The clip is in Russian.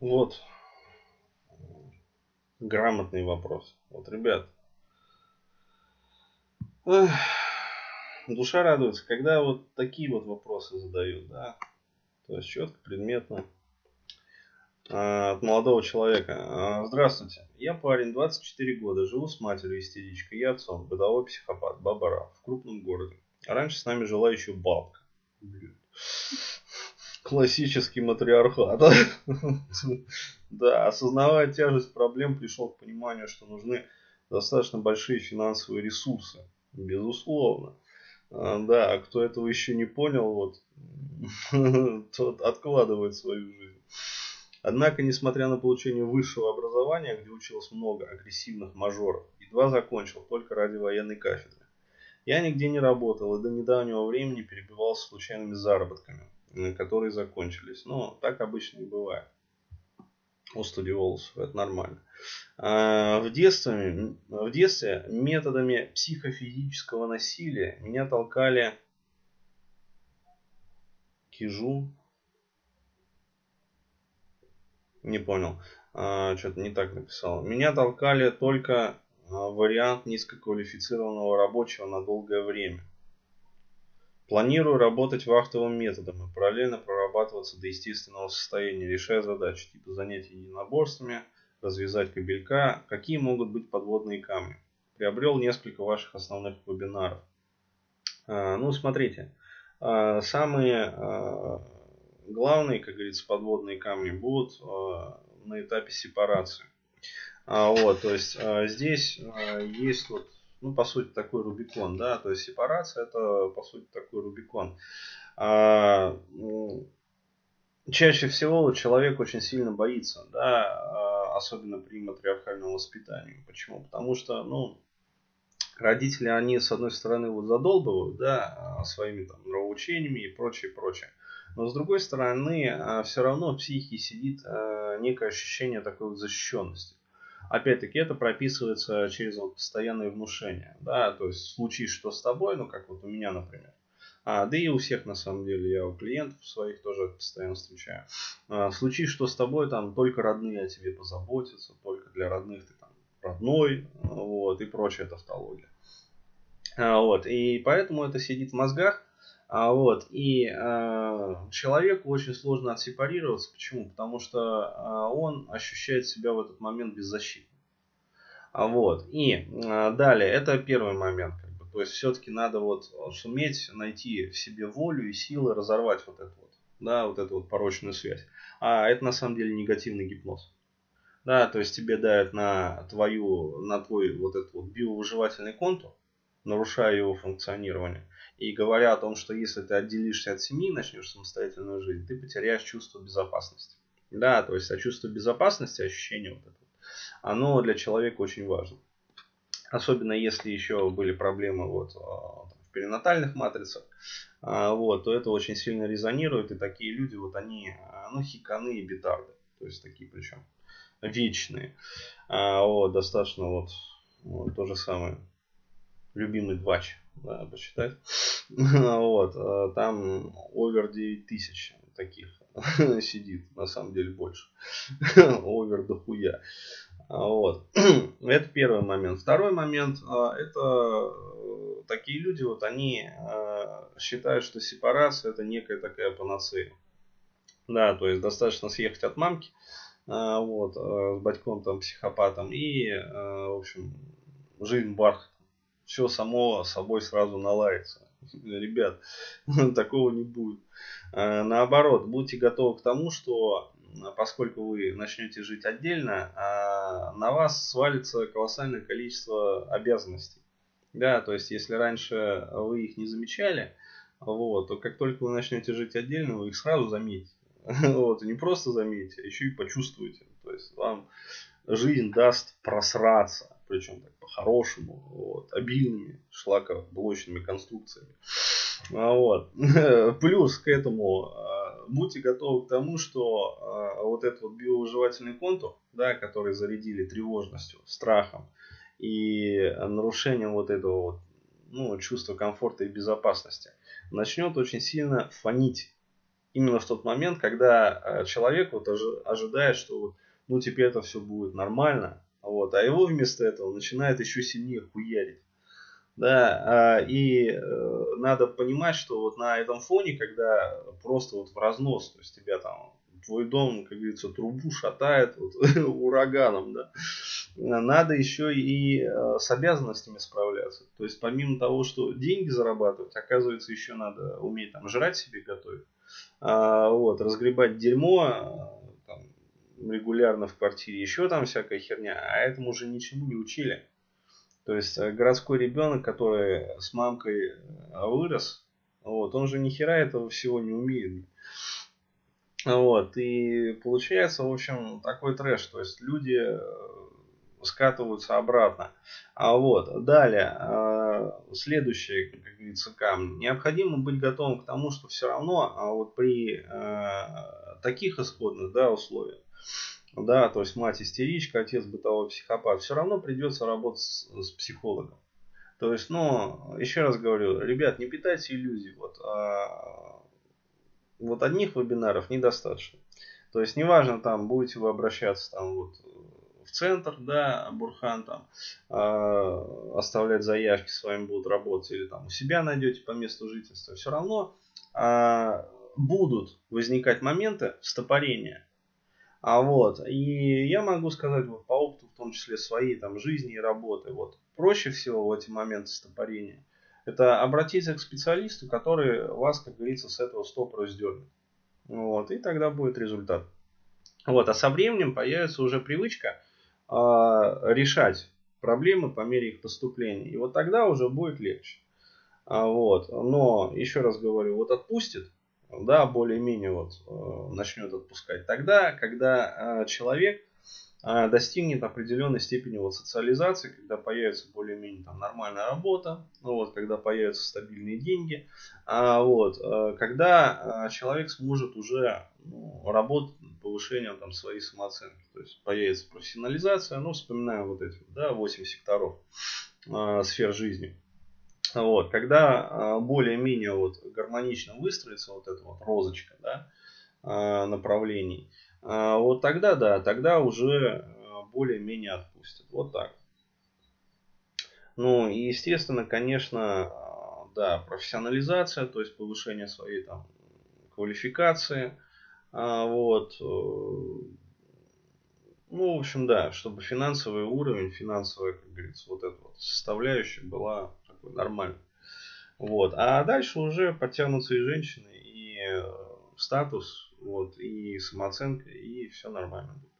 Вот. Грамотный вопрос. Вот, ребят. Душа радуется, когда вот такие вот вопросы задают, да. То есть четко, предметно. А, от молодого человека. А, здравствуйте. Я парень, 24 года, живу с матерью истеричкой и отцом, годовой психопат, баба в крупном городе. А раньше с нами жила еще бабка. Блин. Классический матриархат. Да, осознавая тяжесть проблем, пришел к пониманию, что нужны достаточно большие финансовые ресурсы. Безусловно. А, да, а кто этого еще не понял, вот, тот откладывает свою жизнь. Однако, несмотря на получение высшего образования, где училось много агрессивных мажоров, едва закончил только ради военной кафедры. Я нигде не работал и до недавнего времени перебивался случайными заработками, которые закончились. Но так обычно и бывает у студиолусов, это нормально. А, в детстве, в детстве методами психофизического насилия меня толкали кижу. Не понял. А, Что-то не так написал. Меня толкали только а, вариант низкоквалифицированного рабочего на долгое время. Планирую работать вахтовым методом и параллельно прорабатываться до естественного состояния, решая задачи типа занятий единоборствами, развязать кабелька, какие могут быть подводные камни. Приобрел несколько ваших основных вебинаров. А, ну, смотрите, а, самые а, главные, как говорится, подводные камни будут на этапе сепарации. Вот, то есть здесь есть вот ну, по сути, такой Рубикон, да, то есть сепарация это, по сути, такой Рубикон. А, чаще всего человек очень сильно боится, да, а, особенно при матриархальном воспитании. Почему? Потому что, ну, родители, они, с одной стороны, вот задолбывают, да, своими там нравоучениями и прочее, прочее. Но с другой стороны, а, все равно в психике сидит а, некое ощущение такой вот защищенности. Опять-таки это прописывается через вот постоянное внушение. Да? То есть случись что с тобой, ну как вот у меня, например. А, да и у всех на самом деле, я у клиентов своих тоже постоянно встречаю. А, случись что с тобой, там только родные о тебе позаботятся, только для родных ты там родной, вот, и прочая тавтология. А, вот, и поэтому это сидит в мозгах, а, вот, и а, человеку очень сложно отсепарироваться. Почему? Потому что а, он ощущает себя в этот момент беззащитным. А, вот, и а, далее, это первый момент. Как бы, то есть, все-таки надо вот суметь найти в себе волю и силы разорвать вот эту вот, да, вот эту вот порочную связь. А это на самом деле негативный гипноз. Да, то есть тебе дают на твою, на твой вот этот вот биовыживательный контур, нарушая его функционирование и говоря о том, что если ты отделишься от семьи и начнешь самостоятельную жизнь, ты потеряешь чувство безопасности. Да, то есть а чувство безопасности, ощущение вот этого, оно для человека очень важно. Особенно если еще были проблемы вот а, в перинатальных матрицах, а, вот, то это очень сильно резонирует. И такие люди, вот они, а, ну, хиканы и бетарды. То есть такие причем вечные. Вот, достаточно вот, вот то же самое. Любимый двач да, посчитать. вот, а там овер 9 тысяч таких сидит, на самом деле больше. овер дохуя. Вот. это первый момент. Второй момент, а, это э, такие люди, вот они считают, что сепарация это некая такая панацея. Да, то есть достаточно съехать от мамки, вот, с батьком там психопатом и, в общем, жизнь бархат все само собой сразу наладится. Ребят, такого не будет. А, наоборот, будьте готовы к тому, что поскольку вы начнете жить отдельно, а, на вас свалится колоссальное количество обязанностей. Да, то есть если раньше вы их не замечали, вот, то как только вы начнете жить отдельно, вы их сразу заметите. Вот, и не просто заметите, а еще и почувствуете. То есть вам жизнь даст просраться причем так по-хорошему, вот, обильными шлакоблочными конструкциями. А вот. Плюс к этому а, будьте готовы к тому, что а, вот этот вот биовыживательный контур, да, который зарядили тревожностью, страхом и нарушением вот этого вот, ну, чувства комфорта и безопасности, начнет очень сильно фонить именно в тот момент, когда человек вот ожидает, что ну теперь это все будет нормально, вот, а его вместо этого начинает еще сильнее хуярить. Да, а, и э, надо понимать, что вот на этом фоне, когда просто вот в разнос, то есть тебя там твой дом, как говорится, трубу шатает вот, ураганом, да, надо еще и э, с обязанностями справляться. То есть помимо того, что деньги зарабатывать, оказывается, еще надо уметь там жрать себе готовить, а, вот, разгребать дерьмо регулярно в квартире, еще там всякая херня, а этому уже ничему не учили. То есть э, городской ребенок, который с мамкой э, вырос, вот, он же ни хера этого всего не умеет. Вот, и получается, в общем, такой трэш. То есть люди э, скатываются обратно. А вот, далее, следующий, как говорится, камень. Необходимо быть готовым к тому, что все равно а вот при таких исходных да, условиях да, то есть мать истеричка, отец бытовой психопат, все равно придется работать с, с психологом. То есть, ну, еще раз говорю, ребят, не питайте иллюзий. Вот, а, вот одних вебинаров недостаточно. То есть, неважно, там, будете вы обращаться там вот в центр, да, Бурхан там, э, оставлять заявки, с вами будут работать, или там у себя найдете по месту жительства, все равно э, будут возникать моменты стопорения. А вот, и я могу сказать вот по опыту, в том числе своей там жизни и работы, вот проще всего в эти моменты стопорения, это обратиться к специалисту, который вас, как говорится, с этого стопора сдернет. Вот, и тогда будет результат. Вот, а со временем появится уже привычка э, решать проблемы по мере их поступления. И вот тогда уже будет легче. А, вот, но, еще раз говорю, вот отпустит, да, более-менее вот э, начнет отпускать. Тогда, когда э, человек э, достигнет определенной степени вот социализации, когда появится более-менее там нормальная работа, ну вот, когда появятся стабильные деньги, а вот, когда человек сможет уже ну, работать повышением там своей самооценки, то есть появится профессионализация, ну вспоминаем вот эти, да, 8 секторов сфер жизни. Вот, когда а, более-менее вот гармонично выстроится вот эта вот розочка да, а, направлений, а, вот тогда да, тогда уже более-менее отпустят. Вот так. Ну и естественно, конечно, да, профессионализация, то есть повышение своей там квалификации. Вот. Э, ну, в общем, да, чтобы финансовый уровень, финансовая, как говорится, вот эта вот составляющая была такой нормальный. Вот. А дальше уже подтянутся и женщины, и э, статус, вот, и самооценка, и все нормально. Вот